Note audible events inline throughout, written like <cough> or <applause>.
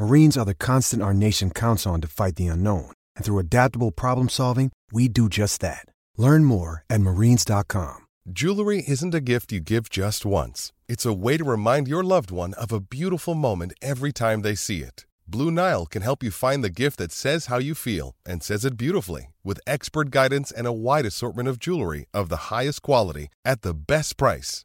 Marines are the constant our nation counts on to fight the unknown. And through adaptable problem solving, we do just that. Learn more at marines.com. Jewelry isn't a gift you give just once, it's a way to remind your loved one of a beautiful moment every time they see it. Blue Nile can help you find the gift that says how you feel and says it beautifully with expert guidance and a wide assortment of jewelry of the highest quality at the best price.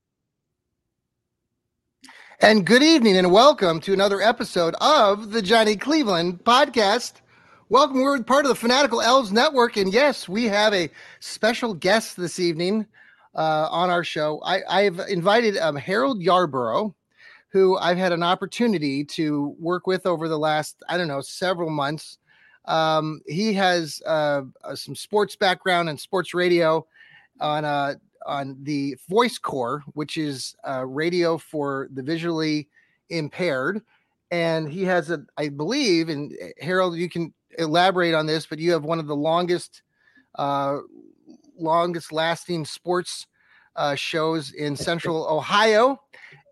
and good evening and welcome to another episode of the Johnny Cleveland podcast. Welcome. We're part of the Fanatical Elves Network. And yes, we have a special guest this evening uh, on our show. I, have invited um, Harold Yarborough, who I've had an opportunity to work with over the last, I don't know, several months. Um, he has uh, uh some sports background and sports radio on uh, on the Voice Corps, which is uh, radio for the visually impaired. And he has a, I believe, and eh, Harold, you can elaborate on this, but you have one of the longest, uh, longest lasting sports uh, shows in Central Ohio.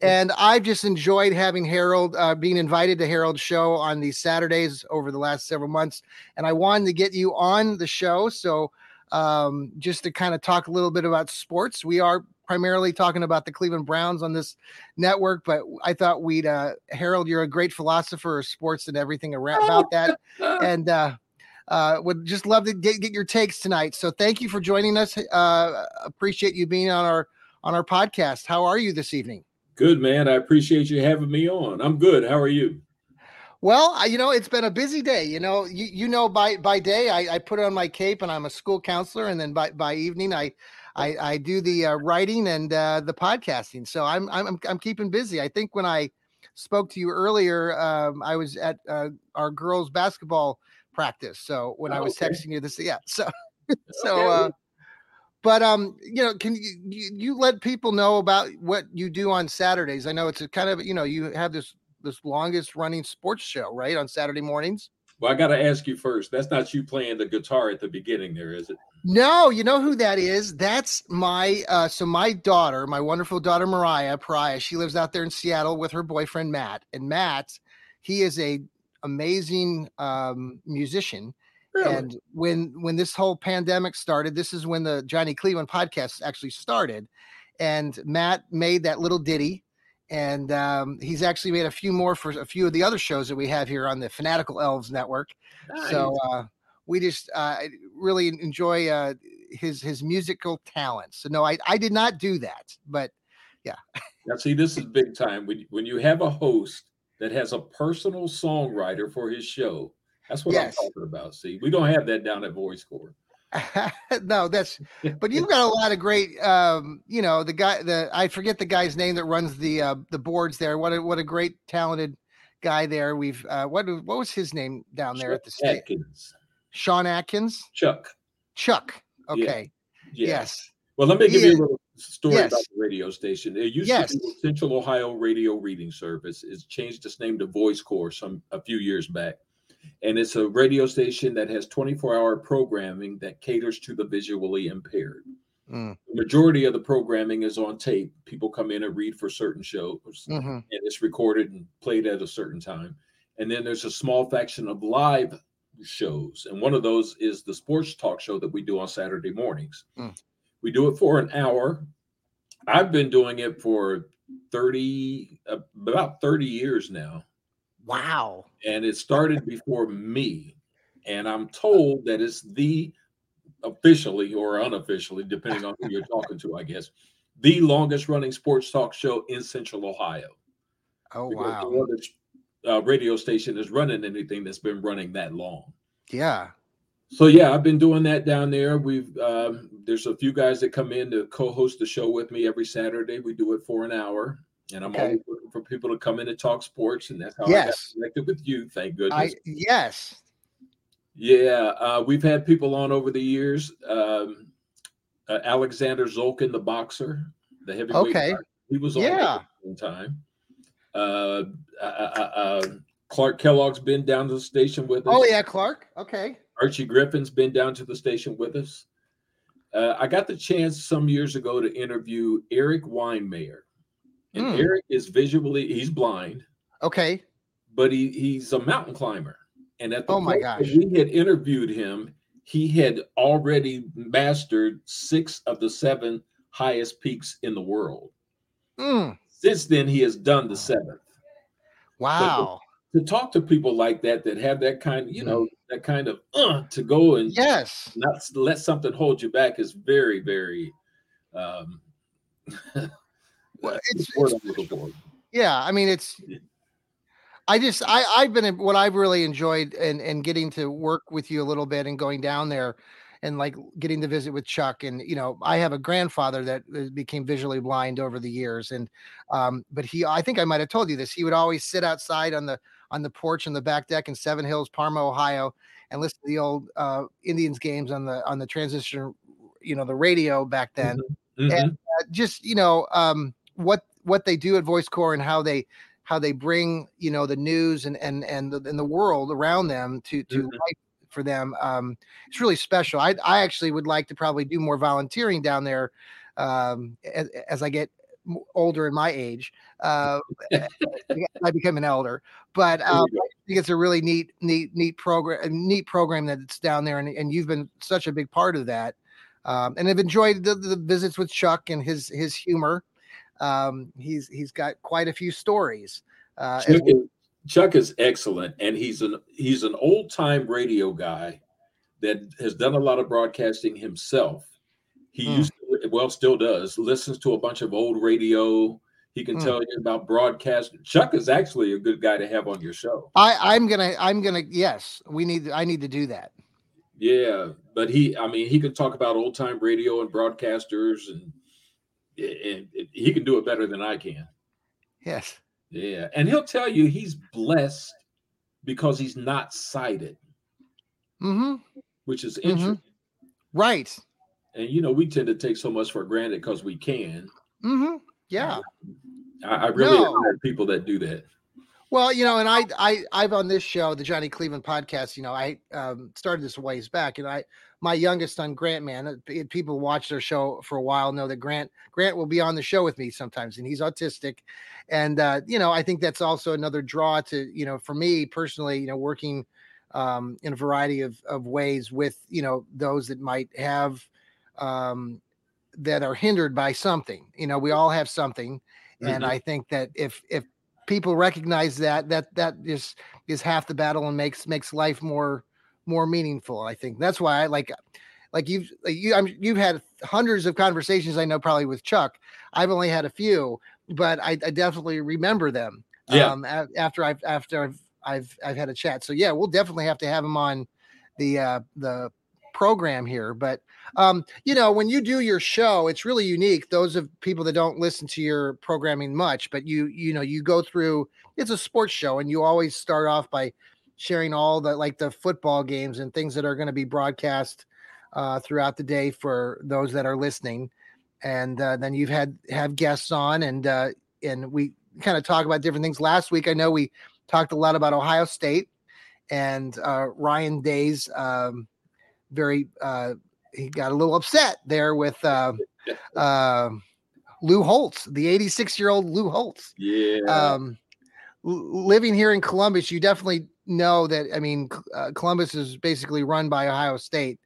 And I've just enjoyed having Harold uh, being invited to Harold's show on these Saturdays over the last several months. And I wanted to get you on the show. So um, just to kind of talk a little bit about sports. We are primarily talking about the Cleveland Browns on this network, but I thought we'd uh, Harold, you're a great philosopher of sports and everything around about that, <laughs> and uh, uh, would just love to get, get your takes tonight. So thank you for joining us. Uh, appreciate you being on our on our podcast. How are you this evening? Good man. I appreciate you having me on. I'm good. How are you? Well, I, you know, it's been a busy day. You know, you, you know, by by day I, I put on my cape and I'm a school counselor, and then by by evening I I, I do the uh, writing and uh, the podcasting. So I'm I'm I'm keeping busy. I think when I spoke to you earlier, um, I was at uh, our girls basketball practice. So when oh, I was okay. texting you this, yeah. So <laughs> so. Okay. Uh, but um, you know, can you, you, you let people know about what you do on Saturdays? I know it's a kind of you know you have this this longest running sports show, right? On Saturday mornings. Well, I got to ask you first. That's not you playing the guitar at the beginning, there is it? No, you know who that is? That's my uh, so my daughter, my wonderful daughter Mariah Pariah. She lives out there in Seattle with her boyfriend Matt, and Matt, he is a amazing um, musician. Really? And when when this whole pandemic started, this is when the Johnny Cleveland podcast actually started. And Matt made that little ditty and um, he's actually made a few more for a few of the other shows that we have here on the Fanatical Elves Network. Nice. So uh, we just uh, really enjoy uh, his his musical talents. So no, I I did not do that, but yeah. Now, see, this is big time. When, when you have a host that has a personal songwriter for his show, that's what Yes. I'm talking about. See, we don't have that down at Voice Corps. <laughs> no, that's <laughs> but you've got a lot of great um, you know, the guy the I forget the guy's name that runs the uh the boards there. What a what a great talented guy there. We've uh what what was his name down there at the state? Atkins. Sean Atkins? Chuck. Chuck. Okay. Yeah. Yes. Well, let me give you a little story Yes. about the radio station. It used Yes. to be Central Ohio Radio Reading Service. It's changed its name to Voice Corps some a few years back. And it's a radio station that has 24-hour programming that caters to the visually impaired. Mm. The majority of the programming is on tape. People come in and read for certain shows, Mhm. and it's recorded and played at a certain time. And then there's a small faction of live shows, and one of those is the sports talk show that we do on Saturday mornings. Mm. We do it for an hour. I've been doing it for 30 uh, about 30 years now Wow. and it started before me and i'm told that it's the officially or unofficially depending on who you're talking to i guess the longest running sports talk show in central ohio Oh because wow. no other uh, radio station is running anything that's been running that long Yeah. so yeah i've been doing that down there we've um, there's a few guys that come in to co-host the show with me every saturday we do it for an hour and i'm Okay. always looking for people to come in and talk sports and that's how Yes. i got connected with you thank goodness I yes. Yeah, uh, we've had people on over the years. Um, uh, Alexander Zolkin, the boxer, the heavyweight. Okay. boxer, he was on Yeah. one time. Uh, uh, uh, uh, Clark Kellogg's been down to the station with us. Oh yeah, Clark. Okay. Archie Griffin's been down to the station with us. Uh, I got the chance some years ago to interview Erik Weihenmayer. And Hmm. Erik is visually, he's blind Okay. but he he's a mountain climber. And at the Oh my gosh. we had interviewed him, he had already mastered six of the seven highest peaks in the world. Mm. Since then, he has done the seventh. Wow. To talk to people like that that have that kind, you Mm. know, that kind of uh, to go and Yes. not let something hold you back is very, very. Um, <laughs> Well, it's- the word I'm looking for. Yeah, I mean it's I just I I've been what I've really enjoyed and and getting to work with you a little bit and going down there and like getting to visit with Chuck and you know I have a grandfather that uh, became visually blind over the years and um but he I think I might have told you this he would always sit outside on the on the porch on the back deck in Seven Hills Parma Ohio and listen to the old uh Indians games on the on the transition you know the radio back then Mhm. uh, just you know um what what they do at Voice Corps and how they how they bring you know the news and and and the, and the world around them to to Mhm. life for them um it's really special i i actually would like to probably do more volunteering down there um as, as i get older in my age uh <laughs> i become an elder but um, i think it's a really neat neat neat program a neat program that's down there and, and you've been such a big part of that um, and I've enjoyed the, the visits with Chuck and his his humor. Um, he's he's got quite a few stories. Uh, Chuck, is, Chuck is excellent, and he's an he's an old time radio guy that has done a lot of broadcasting himself. He Hmm. used to, well, still does. Listens to a bunch of old radio. He can Hmm. tell you about broadcast. Chuck is actually a good guy to have on your show. I I'm gonna I'm gonna yes we need I need to do that. Yeah, but he, I mean, he can talk about old time radio and broadcasters, and, and he can do it better than I can. Yes. Yeah, and he'll tell you he's blessed because he's not sighted, Mm-hmm. which is Mhm. interesting. Right. And you know, we tend to take so much for granted because we can. Mm-hmm. Yeah. I, I really No. admire people that do that. Well, you know, and I, I, I've on this show, the Johnny Cleveland podcast. You know, I um, started this a ways back, and I, my youngest son, Grant, man, uh, people watch their show for a while know that Grant, Grant will be on the show with me sometimes, and he's autistic, and uh, you know, I think that's also another draw to, you know, for me personally, you know, working um, in a variety of of ways with, you know, those that might have, um, that are hindered by something. You know, we all have something, and Mhm. I think that if if people recognize that that that is is half the battle and makes makes life more more meaningful i think that's why i like like you've like you I'm, you've had hundreds of conversations i know probably with chuck i've only had a few but I, I definitely remember them. Yeah. Um, a- after I've after I've I've I've had a chat. So yeah, we'll definitely have to have him on the uh the program here. But um, you know, when you do your show, it's really unique. Those of people that don't listen to your programming much, but you you know, you go through it's a sports show and you always start off by sharing all the like the football games and things that are going to be broadcast uh, throughout the day for those that are listening. And uh, then you've had have guests on and uh, and we kind of talk about different things. Last week, I know we talked a lot about Ohio State and uh, Ryan Day's um, very uh, he got a little upset there with uh, uh, Lou Holtz, the 86 year old Lou Holtz. Yeah. Um, living here in Columbus, you definitely know that. I mean, uh, Columbus is basically run by Ohio State,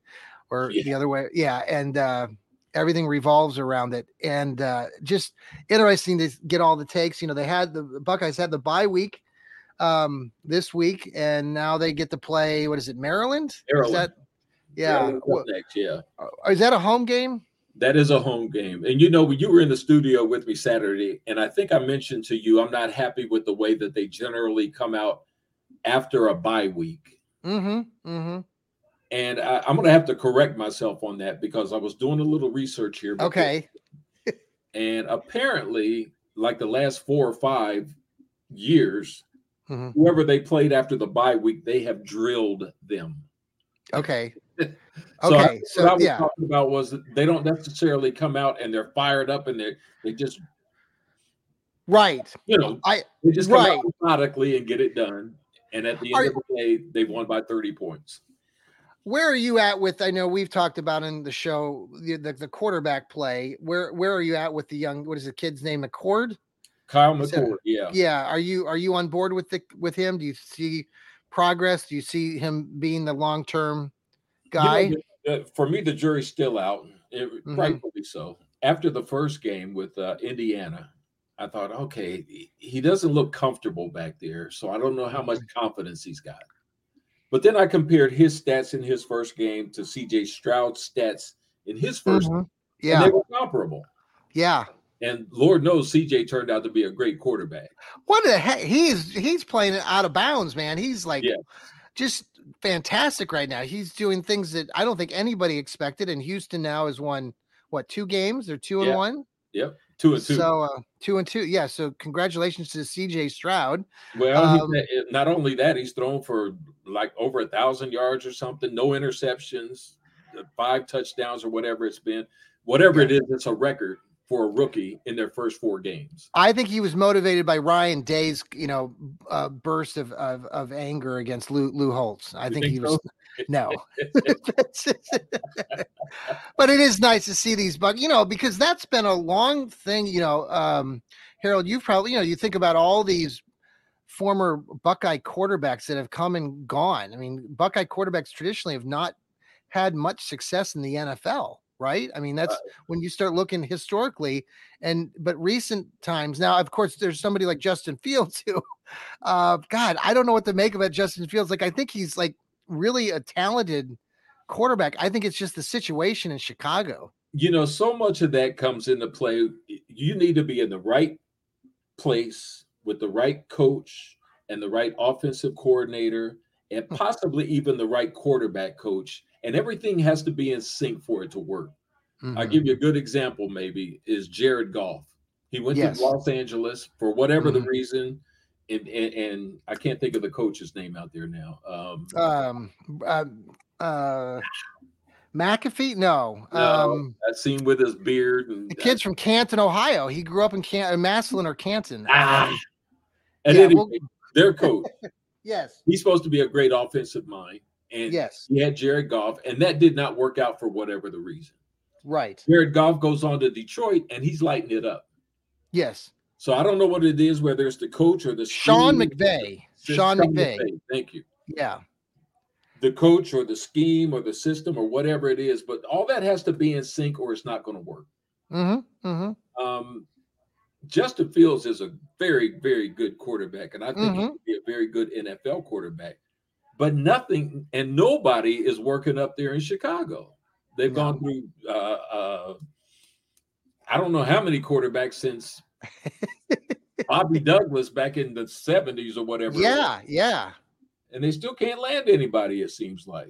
or Yeah. the other way. Yeah, and uh, everything revolves around it. And uh, just interesting to get all the takes. You know, they had the, the Buckeyes had the bye week um this week, and now they get to play. What is it, Maryland? Is that yeah? Next, yeah. uh, is that a home game? That is a home game. And you know, when you were in the studio with me Saturday, and I think I mentioned to you, I'm not happy with the way that they generally come out after a bye week. Mm-hmm. Mm-hmm. And I, I'm going to have to correct myself on that because I was doing a little research here. before- Okay. <laughs> And apparently, like the last four or five years, Mhm. whoever they played after the bye week, they have drilled them. Okay. <laughs> So Okay. I, So, what I was yeah. talking about was that they don't necessarily come out and they're fired up and they they just Right. you know I they just come right. out methodically and get it done. And at the end Are- of the day, they've won by 30 points. where are you at with i know we've talked about in the show the, the, the quarterback play where where are you at with the young what is the kid's name mccord Kyle McCord, yeah. yeah are you are you on board with the with him do you see progress do you see him being the long-term You know, guy the- the- for me, the jury's still out, it- Mhm. rightfully so. After the first game with uh, Indiana, I thought, okay, he- doesn't look comfortable back there, so I don't know how much Mm-hmm. confidence he's got. But then I compared his stats in his first game to CJ Stroud's stats in his 1st Mhm. and yeah they were comparable. yeah And Lord knows CJ turned out to be a great quarterback. what the heck he's he's playing it out of bounds man he's like Yeah. just fantastic right now he's doing things that i don't think anybody expected and houston now has won what two games they're two and Yeah. one Yep, two and two. So uh, two and two, yeah. So congratulations to CJ Stroud. Well, Um, he, eh, not only that, he's thrown for like over a thousand yards or something, no interceptions, uh, five touchdowns or whatever it's been. Whatever it is, it's a record for a rookie in their first four games. I think he was motivated by Ryan Day's, you know, uh, burst of, of of anger against Lou, Lou Holtz. I think, think he was <laughs> no, <laughs> but it is nice to see these bug, you know, because that's been a long thing. You know, um, Harold, you've probably, you know, you think about all these former Buckeye quarterbacks that have come and gone. I mean, Buckeye quarterbacks traditionally have not had much success in the NFL, right? I mean, that's when you start looking historically and but recent times now, of course, there's somebody like Justin Fields who <laughs> uh God, I don't know what to make about Justin Fields. Like I think he's like really a talented quarterback. I think it's just the situation in Chicago. You know, so much of that comes into play. You need to be in the right place with the right coach and the right offensive coordinator and <laughs> possibly even the right quarterback coach. And everything has to be in sync for it to work. I'll Mhm. give you a good example, maybe, is Jared Goff. He went Yes. to Los Angeles for whatever the Mhm. reason. And, and, and I can't think of the coach's name out there now. Um, um uh, uh McAfee? No. no, Um that scene with his beard and the kid's from Canton, Ohio. He grew up in Can- Massillon or Canton. Ah. Um, And Yeah, anyway, well- their coach, <laughs> yes. he's supposed to be a great offensive mind. And Yes. he had Jared Goff, and that did not work out for whatever the reason. Right. Jared Goff goes on to Detroit and he's lighting it up. Yes. So I don't know what it is, whether it's the coach or the Sean. McVay. Sean McVay. Thank you. Yeah. The coach or the scheme or the system or whatever it is, but all that has to be in sync or it's not going to work. Mm-hmm. Mm-hmm. Um, Justin Fields is a very, very good quarterback, and I think he Mhm. could be a very good NFL quarterback. But nothing and nobody is working up there in Chicago. They've No. gone through uh, uh, I don't know how many quarterbacks since <laughs> Bobby Douglas back in the 70s or whatever. Yeah, yeah. And they still can't land anybody, it seems like.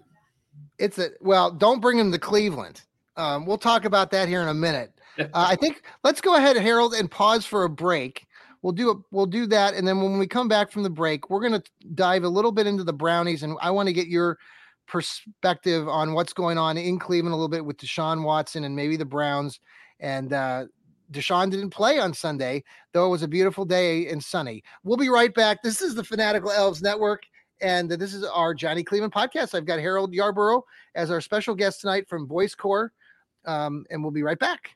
It's a well, don't bring him to Cleveland. Um, we'll talk about that here in a minute. <laughs> Uh, I think let's go ahead, Harold, and pause for a break. We'll do it. We'll do that, and then when we come back from the break, we're going to dive a little bit into the Brownies, and I want to get your perspective on what's going on in Cleveland a little bit with Deshaun Watson and maybe the Browns. And uh, Deshaun didn't play on Sunday, though it was a beautiful day and sunny. We'll be right back. This is the Fanatical Elves Network. And this is our Johnny Cleveland podcast. I've got Harold Yarborough as our special guest tonight from Voice Corps. Um, and we'll be right back.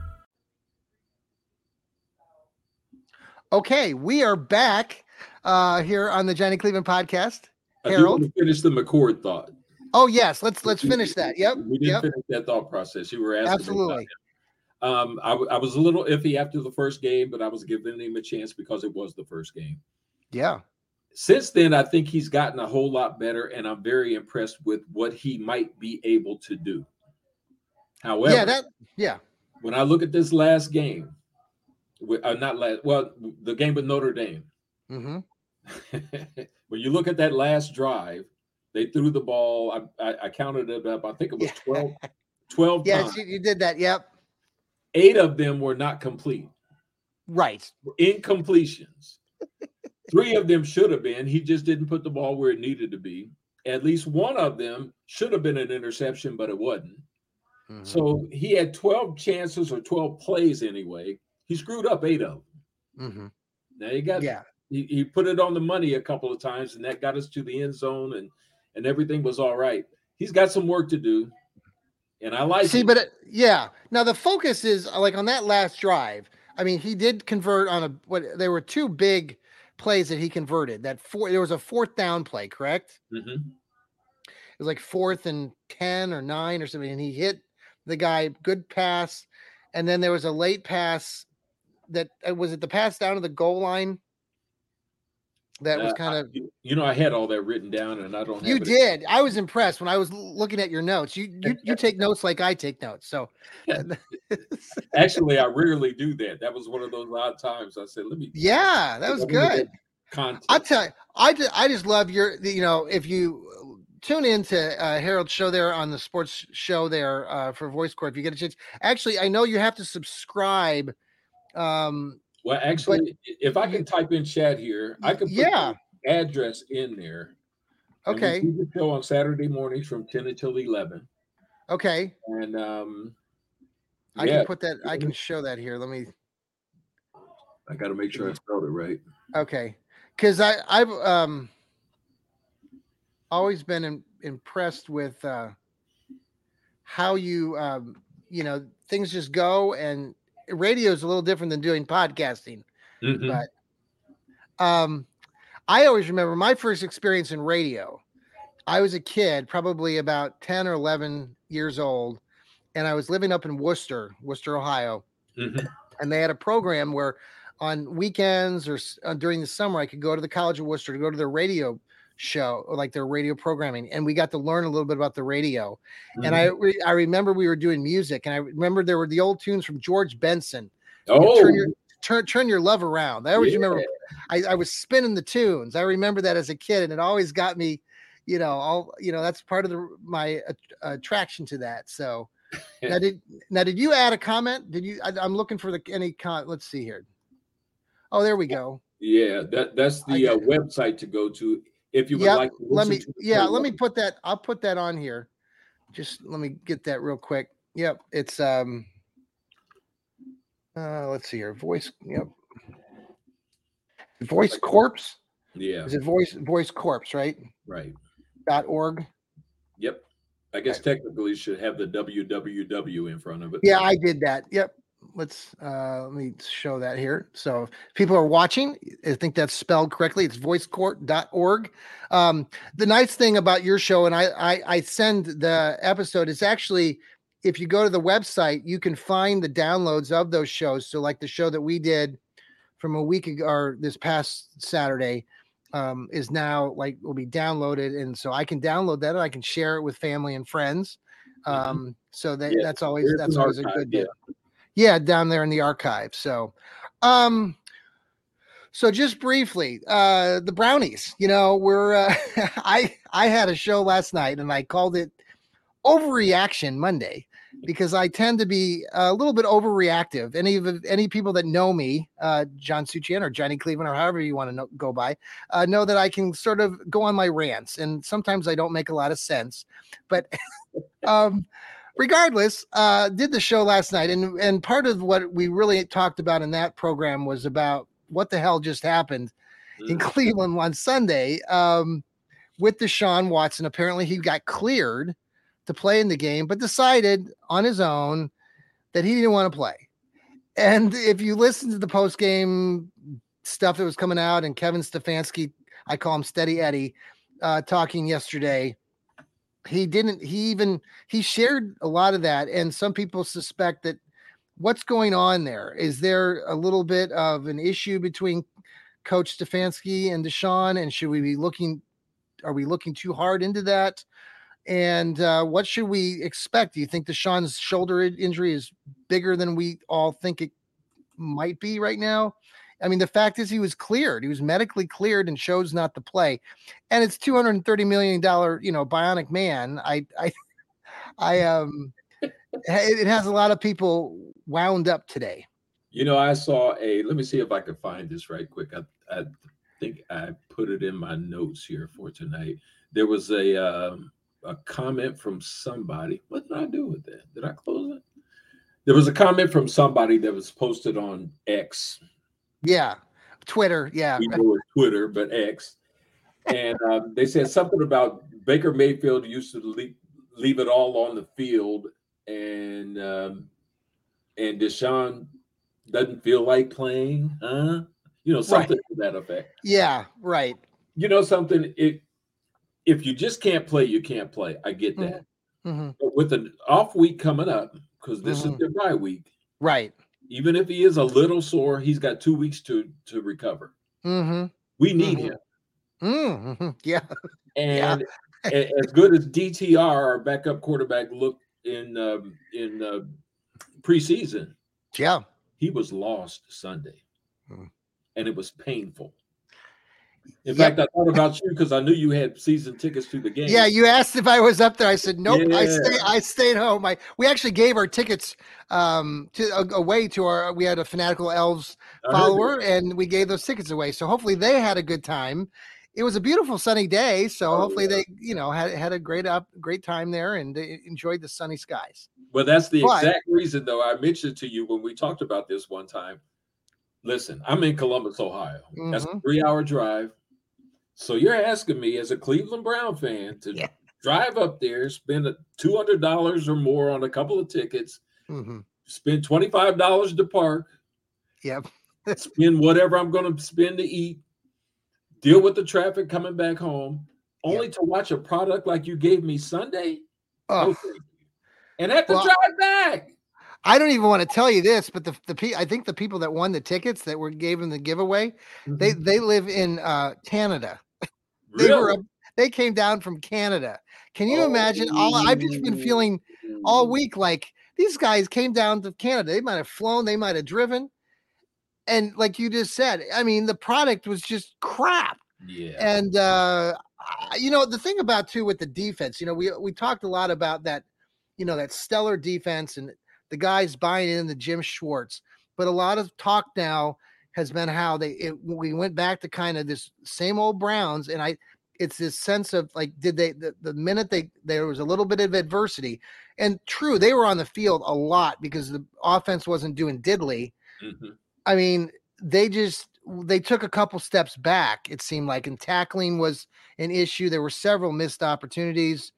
Okay, we are back uh, here on the Johnny Cleveland podcast. Harold. finish the McCord thought. Oh yes, let's let's finish that. Yep. We didn't Yep. finish that thought process. You were asking. me Absolutely. Um, I, I was a little iffy after the first game, but I was giving him a chance because it was the first game. Yeah. Since then, I think he's gotten a whole lot better, and I'm very impressed with what he might be able to do. However, yeah. That. Yeah. when I look at this last game, uh, not last, well, the game with Notre Dame, hmm <laughs> when you look at that last drive, they threw the ball. I, I, I counted it up. I think it was Yeah. 12, 12 Yes, times. you, did that. Yep. Eight of them were not complete. Right. incompletions. Three of them should have been. He just didn't put the ball where it needed to be. At least one of them should have been an interception, but it wasn't. Mhm. So he had 12 chances or 12 plays anyway. He screwed up eight of them. Mhm. Now you got Yeah. he, he put it on the money a couple of times, and that got us to the end zone, and and everything was all right. He's got some work to do, and I like See, it. but it, yeah. Now the focus is uh, like on that last drive. I mean, he did convert on a what there were two big plays that he converted. That four there was a fourth down play, correct? Mhm. It was like fourth and 10 or 9 or something and he hit the guy good pass and then there was a late pass that uh, was it the pass down to the goal line that was Uh, kind of you, you know I had all that written down, and I don't. Have you it. did i was impressed when i was looking at your notes you you, you take <laughs> notes like i take notes so <laughs> Actually, I rarely do that. That was one of those odd times. I said, "Let me." yeah that was let me get good Content. i tell you i just, I just love your. You know if you tune into uh, harold's show there on the sports show there uh, for Voice Corps if you get a chance actually i know you have to subscribe um well, actually, if I can type in chat here, I can put yeah. the address in there. and we okay. do the show on Saturday mornings from ten until eleven, okay. And um, i yeah, can put that i can show that here. Let me I got to make sure I spelled it right. okay. Because i i've um always been im- impressed with uh how you um you know things just go and radio is a little different than doing podcasting Mhm. but um i always remember my first experience in radio i was a kid probably about 10 or 11 years old and i was living up in Wooster Wooster ohio Mhm. and they had a program where on weekends or uh, during the summer i could go to the college of Wooster to go to their radio show like their radio programming and we got to learn a little bit about the radio and I Mm-hmm. re- I remember we were doing music, and I remember there were the old tunes from George Benson. oh, turn your turn turn your love around. I always remember. I, I was spinning the tunes. I remember that as a kid, and it always got me, you know, all you know. That's part of the my att- attraction to that. So now <laughs> did now did you add a comment? Did you? I, I'm looking for the any con. Let's see here. Oh, there we go. yeah, that that's the uh, website to go to if you would Yep, like. To Let me yeah. Let me put that. I'll put that on here. Just let me get that real quick. Yep, it's um. Uh, let's see here. Voice. Yep. Voice Corpse. Yeah, Is it voice voice corpse right? right. Dot org. Yep. I guess technically it should have the www in front of it. Yeah, I did that. Yep. Let's uh, let me show that here. So if people are watching, I think that's spelled correctly. It's voicecorps.org. Um, the nice thing about your show, and I, I I send the episode, is actually if you go to the website, you can find the downloads of those shows. So like the show that we did from a week ago or this past Saturday um, is now like will be downloaded, and so I can download that and I can share it with family and friends. Mhm. Um, so that Yeah, that's always there's that's always a good yeah. Yeah, down there in the archive. So, um, so just briefly, uh, the brownies. You know, we're uh, <laughs> I I had a show last night and I called it Overreaction Monday because I tend to be a little bit overreactive. Any of any people that know me, uh, John Suchian or Johnny Cleveland or however you want to know, go by, uh, know that I can sort of go on my rants, and sometimes I don't make a lot of sense. But <laughs> um, regardless, uh, did the show last night, and and part of what we really talked about in that program was about what the hell just happened in Mhm. <laughs> Cleveland on Sunday um, with Deshaun Watson. Apparently, he got cleared to play in the game, but decided on his own that he didn't want to play. And if you listen to the post game stuff that was coming out, and Kevin Stefanski, I call him Steady Eddie, uh, talking yesterday, he didn't. He even he shared a lot of that, and some people suspect that what's going on there is there a little bit of an issue between Coach Stefanski and Deshaun, and should we be looking? Are we looking too hard into that? And uh, what should we expect? Do you think Deshaun's shoulder injury is bigger than we all think it might be right now? I mean, the fact is he was cleared. He was medically cleared and chose not to play. And it's two hundred and thirty million dollar, you know, bionic man. I, I, <laughs> I, um, it, has a lot of people wound up today. You know, I saw a. Let me see if I can find this right quick. I, I think I put it in my notes here for tonight. There was a um, a comment from somebody. What did I do with that? Did I close it? There was a comment from somebody that was posted on X. Yeah, Twitter. Yeah, We know it Twitter, but X. And um, they said something about Baker Mayfield used to leave, leave it all on the field, and um, and Deshaun doesn't feel like playing, huh? You know, something to that effect. yeah, right. You know, something. If if you just can't play, you can't play. I get that. hmm But with an off week coming up, because this Mhm. is their bye week, Right. Even if he is a little sore, he's got two weeks to to recover. Mm-hmm. We need Mhm. him. Mm-hmm. <laughs> Yeah. And a- as good as DTR, our backup quarterback, looked in um, in uh, preseason, Yeah. he was lost Sunday, Hmm. and it was painful. In Yep. fact, I thought about you because I knew you had season tickets to the game. Yeah, you asked if I was up there. I said nope. I stay. I stayed home. I we actually gave our tickets um to a- away to our. We had a fanatical elves I follower, and we gave those tickets away. So hopefully they had a good time. It was a beautiful sunny day, so Oh, hopefully yeah. they you know had had a great up great time there and they enjoyed the sunny skies. Well, that's the But- exact reason, though. I mentioned to you when we talked about this one time. Listen, I'm in Columbus, Ohio. That's a Mhm. three hour drive. So you're asking me, as a Cleveland Brown fan, to Yeah. drive up there, spend a $200 or more on a couple of tickets, hmm spend $25 to park, Yep. <laughs> spend whatever I'm going to spend to eat, deal with the traffic coming back home, only to watch a product like you gave me Sunday. Oh, you. And have to Well, drive back. I don't even want to tell you this, but the the pe- I think the people that won the tickets that were gave them the giveaway, they they live in uh Canada. <laughs> They were Really? up, they came down from Canada. Can you imagine? All I've just been feeling all week like these guys came down to Canada. They might have flown, they might have driven. And like you just said, I mean, the product was just crap. Yeah. And uh you know, the thing about too with the defense, you know, we we talked a lot about that, you know, that stellar defense and the guys buying in the Jim Schwartz. But a lot of talk now has been how they it, we went back to kind of this same old Browns, and I it's this sense of like did they the, the minute they there was a little bit of adversity, and true they were on the field a lot because the offense wasn't doing diddly. Mhm. I mean, they just they took a couple steps back. It seemed like, and tackling was an issue. There were several missed opportunities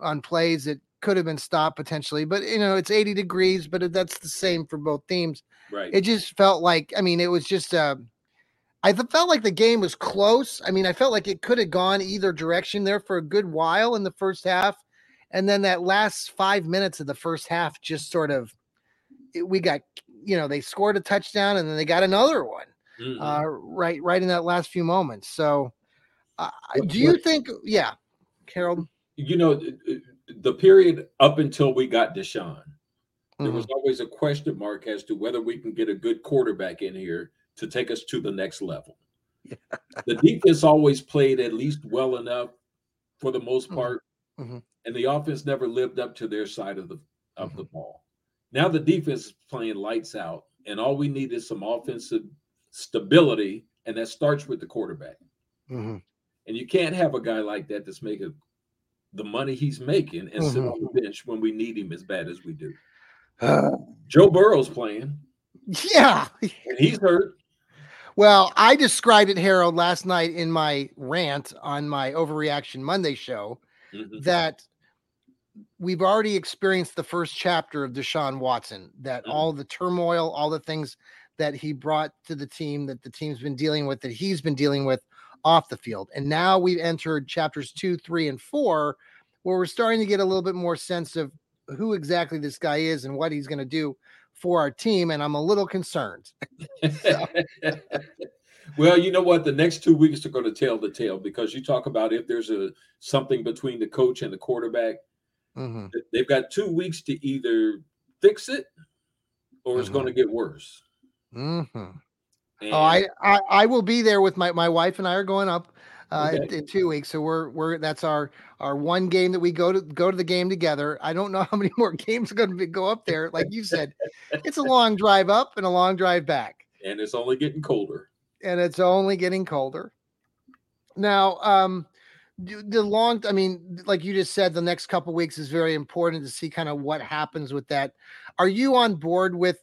on plays that could have been stopped potentially, but you know, it's 80 degrees, but that's the same for both teams. Right. It just felt like, I mean, it was just, uh, I th- felt like the game was close. I mean, I felt like it could have gone either direction there for a good while in the first half. And then that last five minutes of the first half just sort of, it, we got, you know, they scored a touchdown and then they got another one Mhm. uh, right, right in that last few moments. So, uh, do you think, yeah, Carol? you know, the period up until we got Deshaun, there Mhm. was always a question mark as to whether we can get a good quarterback in here to take us to the next level. the defense always played at least well enough for the most Mhm. part, Mhm. and the offense never lived up to their side of the of Mm-hmm. the ball. Now the defense is playing lights out, and all we need is some offensive stability, and that starts with the quarterback. Mhm. And you can't have a guy like that that's making the money he's making and sit Mhm. on the bench when we need him as bad as we do. Uh, <sighs> Joe Burrow's playing, yeah. and he's hurt. Well, I described it, Harold, last night in my rant on my Overreaction Monday show Mhm. that we've already experienced the first chapter of Deshaun Watson, that Mhm. all the turmoil, all the things that he brought to the team that the team's been dealing with, that he's been dealing with off the field. And now we've entered chapters two, three, and four, where we're starting to get a little bit more sense of who exactly this guy is and what he's going to do for our team. And I'm a little concerned. <laughs> well, you know what? The next two weeks are going to tell the tale because you talk about if there's a something between the coach and the quarterback. Mhm. They've got two weeks to either fix it or it's Mhm. going to get worse. Mhm. And Oh, I, I I will be there with my my wife and I are going up uh, in, Okay. in two weeks. So we're we're that's our our one game that we go to go to the game together. I don't know <laughs> how many more games are going to go up there. Like you said, it's a long drive up and a long drive back, and it's only getting colder. and it's only getting colder. Now, um, the long I mean, like you just said, the next couple weeks is very important to see kind of what happens with that. Are you on board with?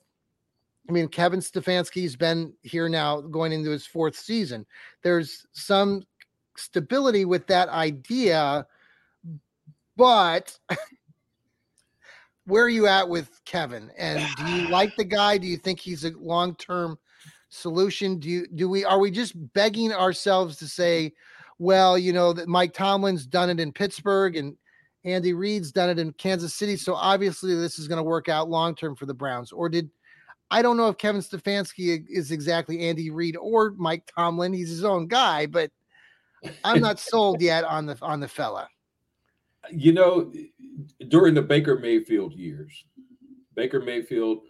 I mean, Kevin Stefanski's been here now going into his fourth season. There's some stability with that idea, but <laughs> where are you at with Kevin? And do you <sighs> like the guy? Do you think he's a long-term solution? Do you do we are we just begging ourselves to say, well, you know, that Mike Tomlin's done it in Pittsburgh and Andy Reid's done it in Kansas City, so obviously this is going to work out long term for the Browns. Or did I don't know if Kevin Stefanski is exactly Andy Reid or Mike Tomlin. He's his own guy, but I'm not <laughs> sold yet on the on the fella. You know, during the Baker Mayfield years, Baker Mayfield,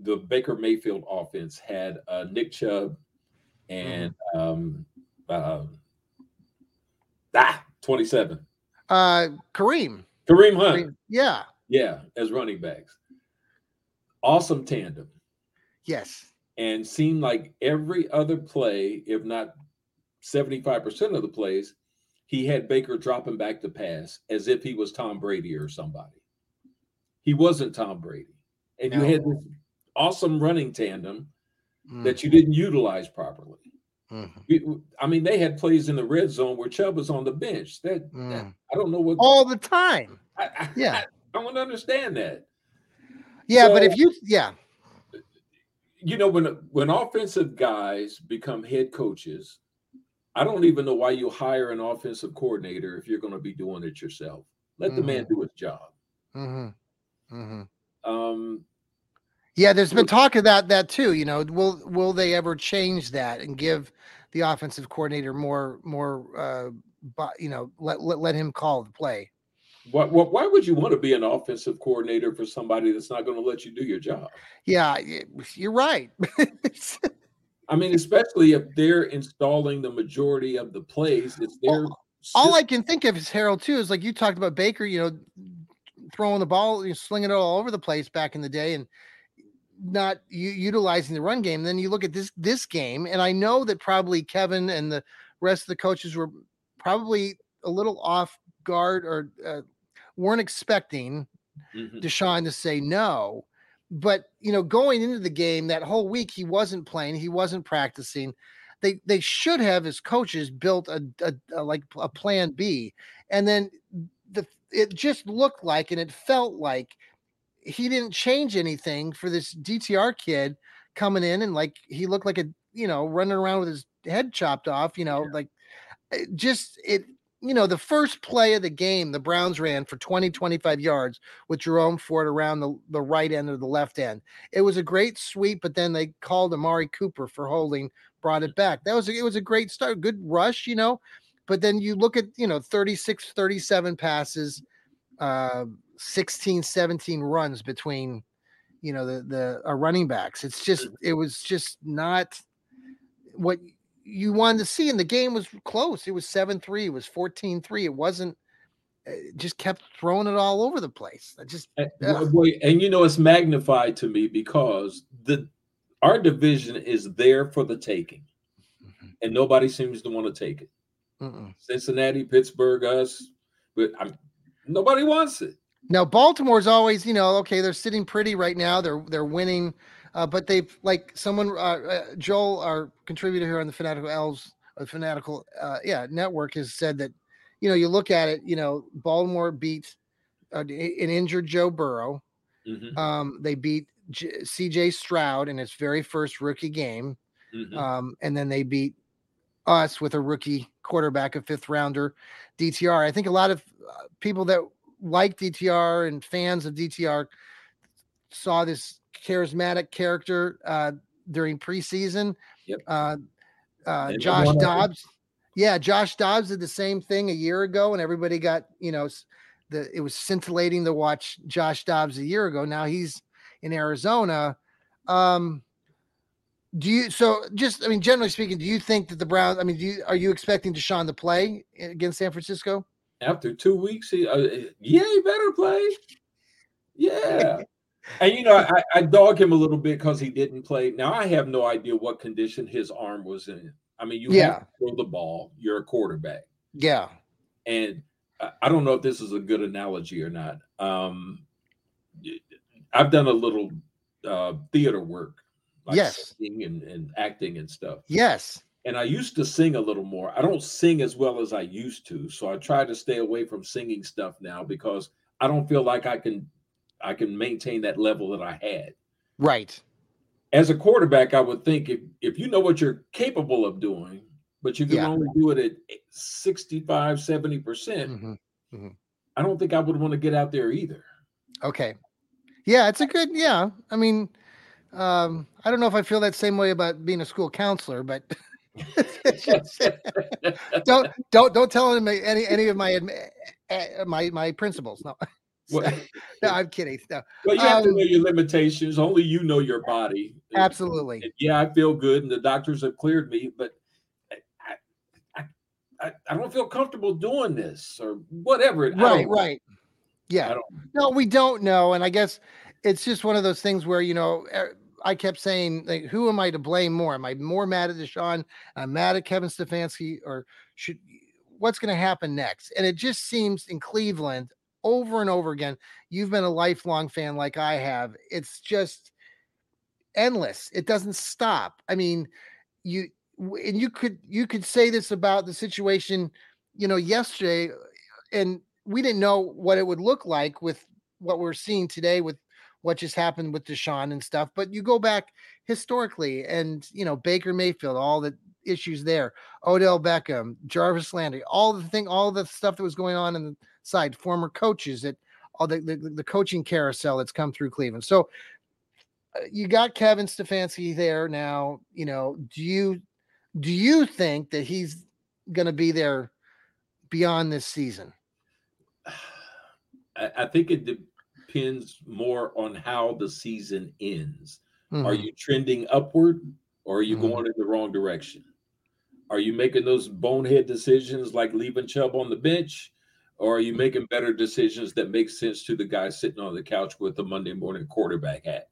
the Baker Mayfield offense had uh, Nick Chubb and um, uh, ah, 27, Uh Kareem. Kareem Hunt. Kareem. Yeah. Yeah, as running backs. Awesome tandem. Yes. And seemed like every other play, if not 75% of the plays, he had Baker dropping back to pass as if he was Tom Brady or somebody. He wasn't Tom Brady. And you had this awesome running tandem Mm, that you didn't utilize properly. mhm, I mean, they had plays in the red zone where Chubb was on the bench. That, that- mm. I don't know what. All the time. I, I, Yeah. I, I want to understand that. Yeah, but if you yeah. You know when when offensive guys become head coaches i don't even know why you hire an offensive coordinator if you're going to be doing it yourself let the man do his job mhm, mhm. um Yeah, there's been talk of that that too. You know, will will they ever change that and give the offensive coordinator more more uh you know, let, let let him call the play. What, what why would you want to be an offensive coordinator for somebody that's not going to let you do your job Yeah, you're right. <laughs> i mean especially if they're installing the majority of the plays it's their all I can think of is Harold too is like you talked about Baker, you know, throwing the ball, you know, slinging it all over the place back in the day, and not u- utilizing the run game. Then you look at this this game, and I know that probably Kevin and the rest of the coaches were probably a little off guard or uh, weren't expecting Mhm. Deshaun to say no. But you know, going into the game that whole week, he wasn't playing, he wasn't practicing. They they should have, as coaches, built a, a, a like a plan B. And then the it just looked like and it felt like he didn't change anything for this DTR kid coming in and like he looked like a you know running around with his head chopped off. You know, yeah. like it just it you know, the first play of the game, the Browns ran for 20, 25 yards with Jerome Ford around the, the right end or the left end. It was a great sweep, but then they called Amari Cooper for holding, brought it back. That was it was a great start, good rush, you know. But then you look at, you know, 36, 37 passes, uh, 16, 17 runs between, you know, the the uh, running backs. It's just it was just not what you wanted to see, and the game was close. It was 7 3, it was 14 3. It wasn't, it just kept throwing it all over the place. I just, and, and you know, it's magnified to me because the our division is there for the taking, mm-hmm. and nobody seems to want to take it. Mm-mm. Cincinnati, Pittsburgh, us, but I'm, nobody wants it. Now Baltimore's always, you know, okay, they're sitting pretty right now. They're they're winning uh, but they've like someone uh, uh, Joel, our contributor here on the Fanatical Elves, uh, Fanatical, uh, yeah, network has said that you know you look at it, you know, Baltimore beat uh, an injured Joe Burrow. Mm-hmm. Um, they beat J- C.J. Stroud in his very first rookie game, mm-hmm. um, and then they beat us with a rookie quarterback, a fifth rounder, DTR. I think a lot of people that like DTR and fans of DTR saw this charismatic character uh, during preseason. Yep. Uh, uh, Josh Dobbs. Yeah, Josh Dobbs did the same thing a year ago, and everybody got you know the it was scintillating to watch Josh Dobbs a year ago. Now he's in Arizona. Um, do you so just I mean generally speaking, do you think that the Browns? I mean, do you are you expecting Deshaun to play against San Francisco? After two weeks, he uh, yeah, he better play. Yeah, <laughs> and you know, I, I dog him a little bit because he didn't play. Now I have no idea what condition his arm was in. I mean, you yeah. have to throw the ball. You're a quarterback. Yeah. And I don't know if this is a good analogy or not. Um, I've done a little uh, theater work, like yes, and, and acting and stuff. Yes. And I used to sing a little more. I don't sing as well as I used to, so I try to stay away from singing stuff now because I don't feel like I can I can maintain that level that I had. Right. As a quarterback, I would think if if you know what you're capable of doing, but you can yeah. only do it at 65, 70%, mm-hmm. mm-hmm. I don't think I would want to get out there either. Okay. Yeah, it's a good, yeah. I mean, um, I don't know if I feel that same way about being a school counselor, but <laughs> <laughs> don't don't don't tell him any any of my eh, my my principals. No. Well, <laughs> no, I'm kidding. No. But you have um, to know your limitations. Only you know your body. Absolutely. And yeah, I feel good, and the doctors have cleared me, but I, I, I don't feel comfortable doing this or whatever. Right, right. Yeah. No, we don't know, and I guess it's just one of those things where you know. I kept saying, like, who am I to blame more? Am I more mad at Deshaun? I'm mad at Kevin Stefanski, or should what's going to happen next? And it just seems in Cleveland, over and over again. You've been a lifelong fan like I have. It's just endless. It doesn't stop. I mean, you and you could you could say this about the situation, you know, yesterday and we didn't know what it would look like with what we're seeing today with what just happened with Deshaun and stuff. But you go back historically and, you know, Baker Mayfield, all the issues there, Odell Beckham, Jarvis Landry, all the thing, all the stuff that was going on in the side, former coaches that all the, the, the coaching carousel that's come through Cleveland. So uh, you got Kevin Stefanski there now. You know, do you do you think that he's going to be there beyond this season? <sighs> I think it depends more on how the season ends. Mm-hmm. Are you trending upward or are you mm-hmm. going in the wrong direction? Are you making those bonehead decisions like leaving Chubb on the bench? Or are you making better decisions that make sense to the guy sitting on the couch with the Monday morning quarterback hat?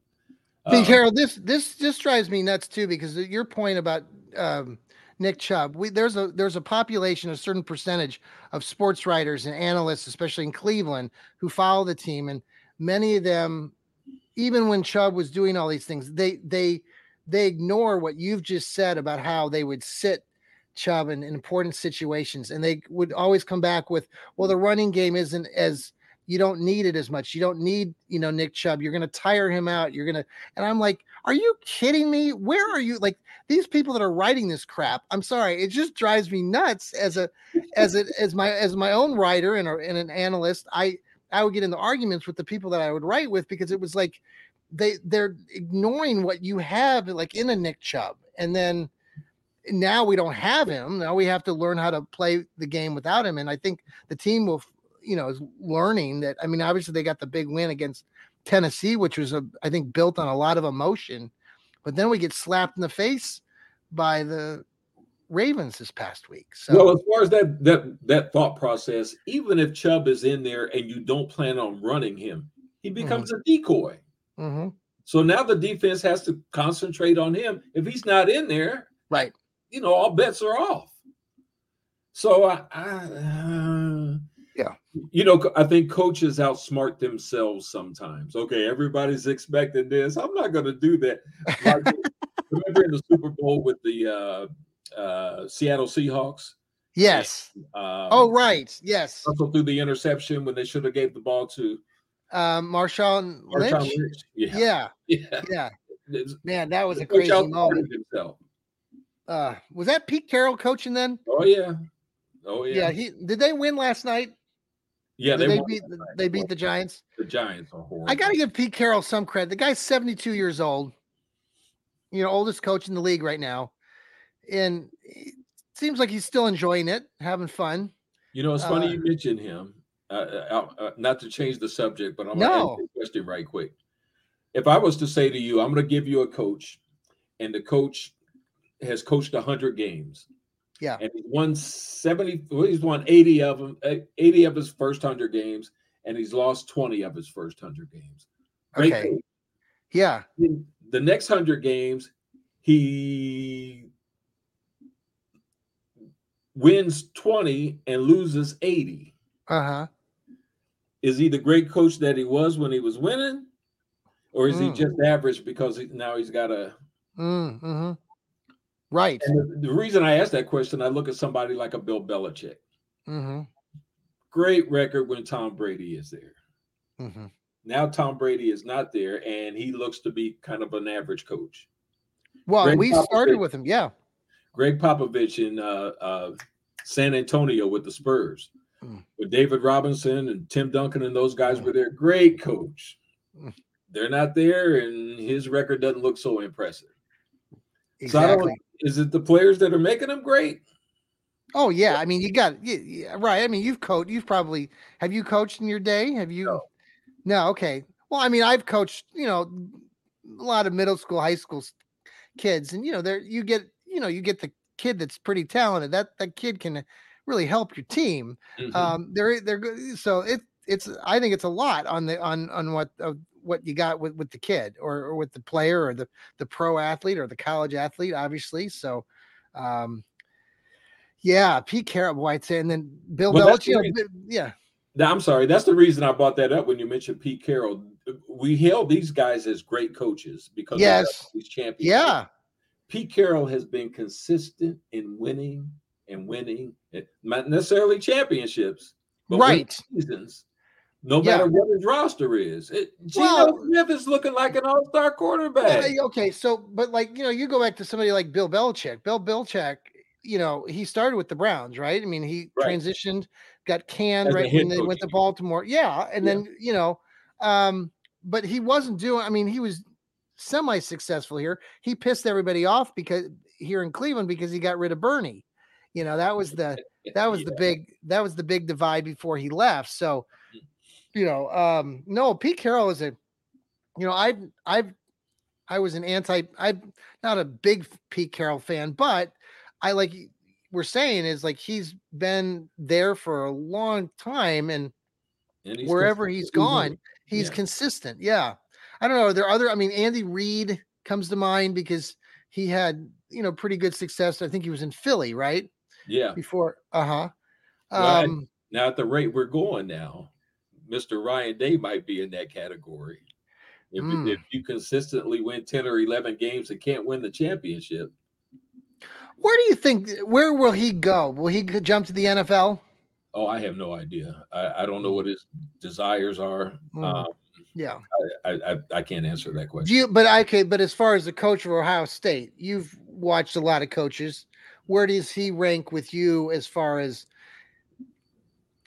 See, um, Harold, this this this drives me nuts too because your point about um, Nick Chubb, we, there's a there's a population, a certain percentage of sports writers and analysts, especially in Cleveland, who follow the team, and many of them, even when Chubb was doing all these things, they they they ignore what you've just said about how they would sit Chubb in, in important situations, and they would always come back with, "Well, the running game isn't as you don't need it as much. You don't need, you know, Nick Chubb. You're going to tire him out. You're going to." And I'm like, "Are you kidding me? Where are you? Like these people that are writing this crap? I'm sorry, it just drives me nuts as a, as a, as my as my own writer and, and an analyst. I I would get into arguments with the people that I would write with because it was like they they're ignoring what you have like in a Nick Chubb, and then now we don't have him. Now we have to learn how to play the game without him. And I think the team will, you know, is learning that. I mean, obviously they got the big win against Tennessee, which was a I think built on a lot of emotion, but then we get slapped in the face by the Ravens this past week. So well, as far as that that that thought process, even if Chubb is in there and you don't plan on running him, he becomes mm-hmm. a decoy. Mm-hmm. So now the defense has to concentrate on him. If he's not in there, right, you know, all bets are off. So I, I uh, yeah, you know, I think coaches outsmart themselves sometimes. Okay, everybody's expecting this. I'm not going to do that. Like, <laughs> remember in the Super Bowl with the uh, uh, Seattle Seahawks? Yes. Um, oh, right. Yes. Also threw the interception when they should have gave the ball to um, Marshawn Lynch. Lynch. Yeah. Yeah. <laughs> Yeah. yeah. Man, that was a crazy moment. Himself. Uh, was that Pete Carroll coaching then? Oh yeah. Oh yeah. Yeah. He did they win last night? Yeah, they, they beat they beat the Giants. The Giants are horrible. I got to give Pete Carroll some credit. The guy's 72 years old. You know, oldest coach in the league right now, and it seems like he's still enjoying it, having fun. You know, it's funny uh, you mentioned him. Uh, uh, uh, not to change the subject, but I'm going to ask you a question right quick. If I was to say to you, I'm going to give you a coach, and the coach has coached 100 games. Yeah. And he's won 70, he's won 80 of them, eh, 80 of his first 100 games, and he's lost 20 of his first 100 games. Great okay. Coach. Yeah. In the next 100 games, he wins 20 and loses 80. Uh huh. Is he the great coach that he was when he was winning? Or is mm. he just average because he, now he's got a. Mm, mm-hmm. Right. And the, the, reason I ask that question, I look at somebody like a Bill Belichick. Mm-hmm. Great record when Tom Brady is there. Mm-hmm. Now Tom Brady is not there, and he looks to be kind of an average coach. Well, Gregg we Popovich, started with him, yeah. Gregg Popovich in uh, uh, San Antonio with the Spurs, mm. with David Robinson and Tim Duncan and those guys mm. were there. Great coach. Mm. They're not there, and his record doesn't look so impressive. Exactly. So is it the players that are making them great? Oh yeah, I mean you got yeah, right. I mean you've coached. You've probably have you coached in your day? Have you? No. no. Okay. Well, I mean I've coached. You know, a lot of middle school, high school kids, and you know there you get you know you get the kid that's pretty talented. That that kid can really help your team. Mm-hmm. Um, they're they're good. So it it's I think it's a lot on the on on what uh, what you got with with the kid or, or with the player or the the pro athlete or the college athlete, obviously. So, um, yeah, Pete Carroll, White and then Bill well, Belichick. yeah. I'm sorry. That's the reason I brought that up when you mentioned Pete Carroll. We hail these guys as great coaches because yes, these champions. Yeah. Pete Carroll has been consistent in winning and winning, not necessarily championships, but right seasons no matter yeah. what his roster is. It, Geno well, Smith is looking like an all-star quarterback. Well, okay, so but like you know, you go back to somebody like Bill Belichick. Bill Belichick, you know, he started with the Browns, right? I mean, he right. transitioned, got canned As right when they went to Baltimore. Yeah, and yeah. then you know, um, but he wasn't doing. I mean, he was semi-successful here. He pissed everybody off because here in Cleveland because he got rid of Bernie. You know, that was the <laughs> that was yeah. the big that was the big divide before he left. So you know, um, no, Pete Carroll is a, you know, I've, I've, I was an anti, I'm not a big Pete Carroll fan, but I like we're saying is like he's been there for a long time and, and he's wherever he's gone, he's yeah. consistent. Yeah. I don't know. Are there other, I mean, Andy Reid comes to mind because he had, you know, pretty good success. I think he was in Philly, right? Yeah. Before, uh huh. Um, now at the rate we're going now, Mr. Ryan Day might be in that category. If, mm. if you consistently win 10 or 11 games and can't win the championship. Where do you think? Where will he go? Will he jump to the NFL? Oh, I have no idea. I, I don't know what his desires are. Mm. Um, Yeah. I, I I can't answer that question. Do you? But I could. But as far as the coach of Ohio State, you've watched a lot of coaches. Where does he rank with you as far as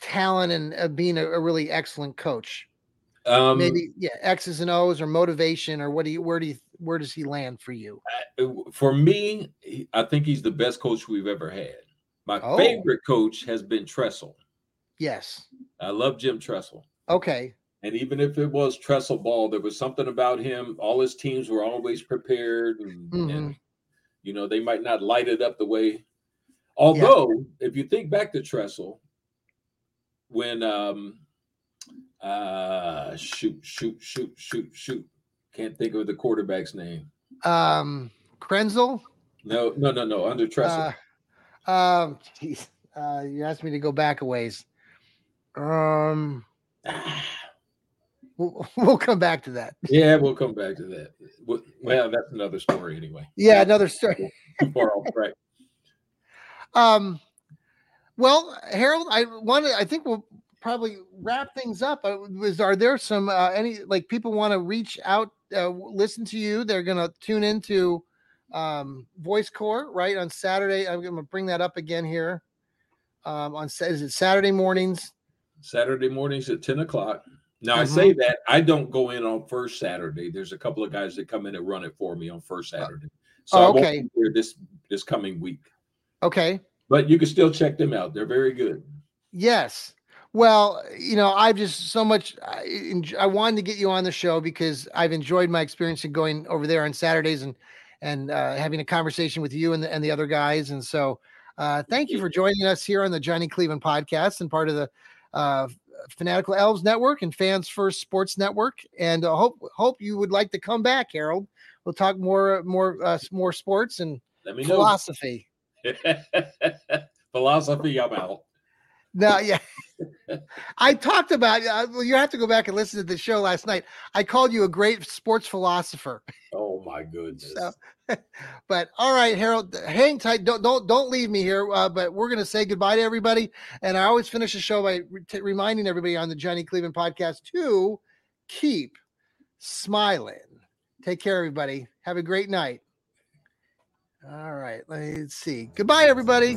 talent and uh, being a, a really excellent coach? um, Maybe yeah, X's and O's or motivation or what do you? Where do you? Where does he land for you? for me, I think he's the best coach we've ever had. My Oh. favorite coach has been Tressel. Yes. I love Jim Tressel. Okay. And even if it was Tressel ball, there was something about him. All his teams were always prepared, and, Mhm. and you know they might not light it up the way. Although, if you think back to Tressel, when um, uh, shoot, shoot, shoot, shoot, shoot, can't think of the quarterback's name. Um, Krenzel. No, no, no, no. Under Tressel, Uh, um, geez, uh, you asked me to go back a ways. Um, <sighs> we'll, we'll come back to that. yeah, we'll come back to that. Well, well, that's another story anyway. Yeah, another story. Too far off track. <laughs> Um, well, Harold, I wanted. I think we'll probably wrap things up. Uh, Was are there some uh, any like people want to reach out, uh, listen to you? They're gonna tune into um, Voice Corps right on Saturday. I'm gonna bring that up again here. Um, on is it Saturday mornings? Saturday mornings at 10 o'clock. Now, I Mhm. say that I don't go in on first Saturday. There's a couple of guys that come in and run it for me on first Saturday. So oh, I won't okay. be here this this coming week. Okay. But you can still check them out. They're very good. Yes. Well, you know, I've just so much. I, I wanted to get you on the show because I've enjoyed my experience in going over there on Saturdays and and uh, having a conversation with you and the, and the other guys. And so, uh, thank you for joining us here on the Johnny Cleveland podcast and part of the uh, Fanatical Elves Network and Fans First Sports Network. And uh, hope hope you would like to come back, Harold. We'll talk more more uh, more sports and Let me know. philosophy. <laughs> Philosophy, I'm out. No, yeah. <laughs> I talked about uh, well, you have to go back and listen to the show last night. I called you a great sports philosopher. Oh my <laughs> goodness. So, but all right, Harold, hang tight. Don't don't don't leave me here. Uh, but we're gonna say goodbye to everybody. And I always finish the show by re- t- reminding everybody on the Johnny Cleveland podcast to keep smiling. Take care, everybody. Have a great night. All right, let's see. Goodbye, everybody.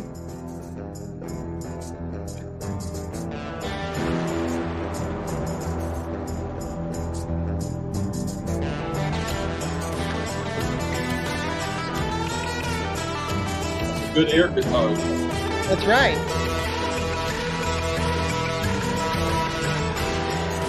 Good air guitar. That's right.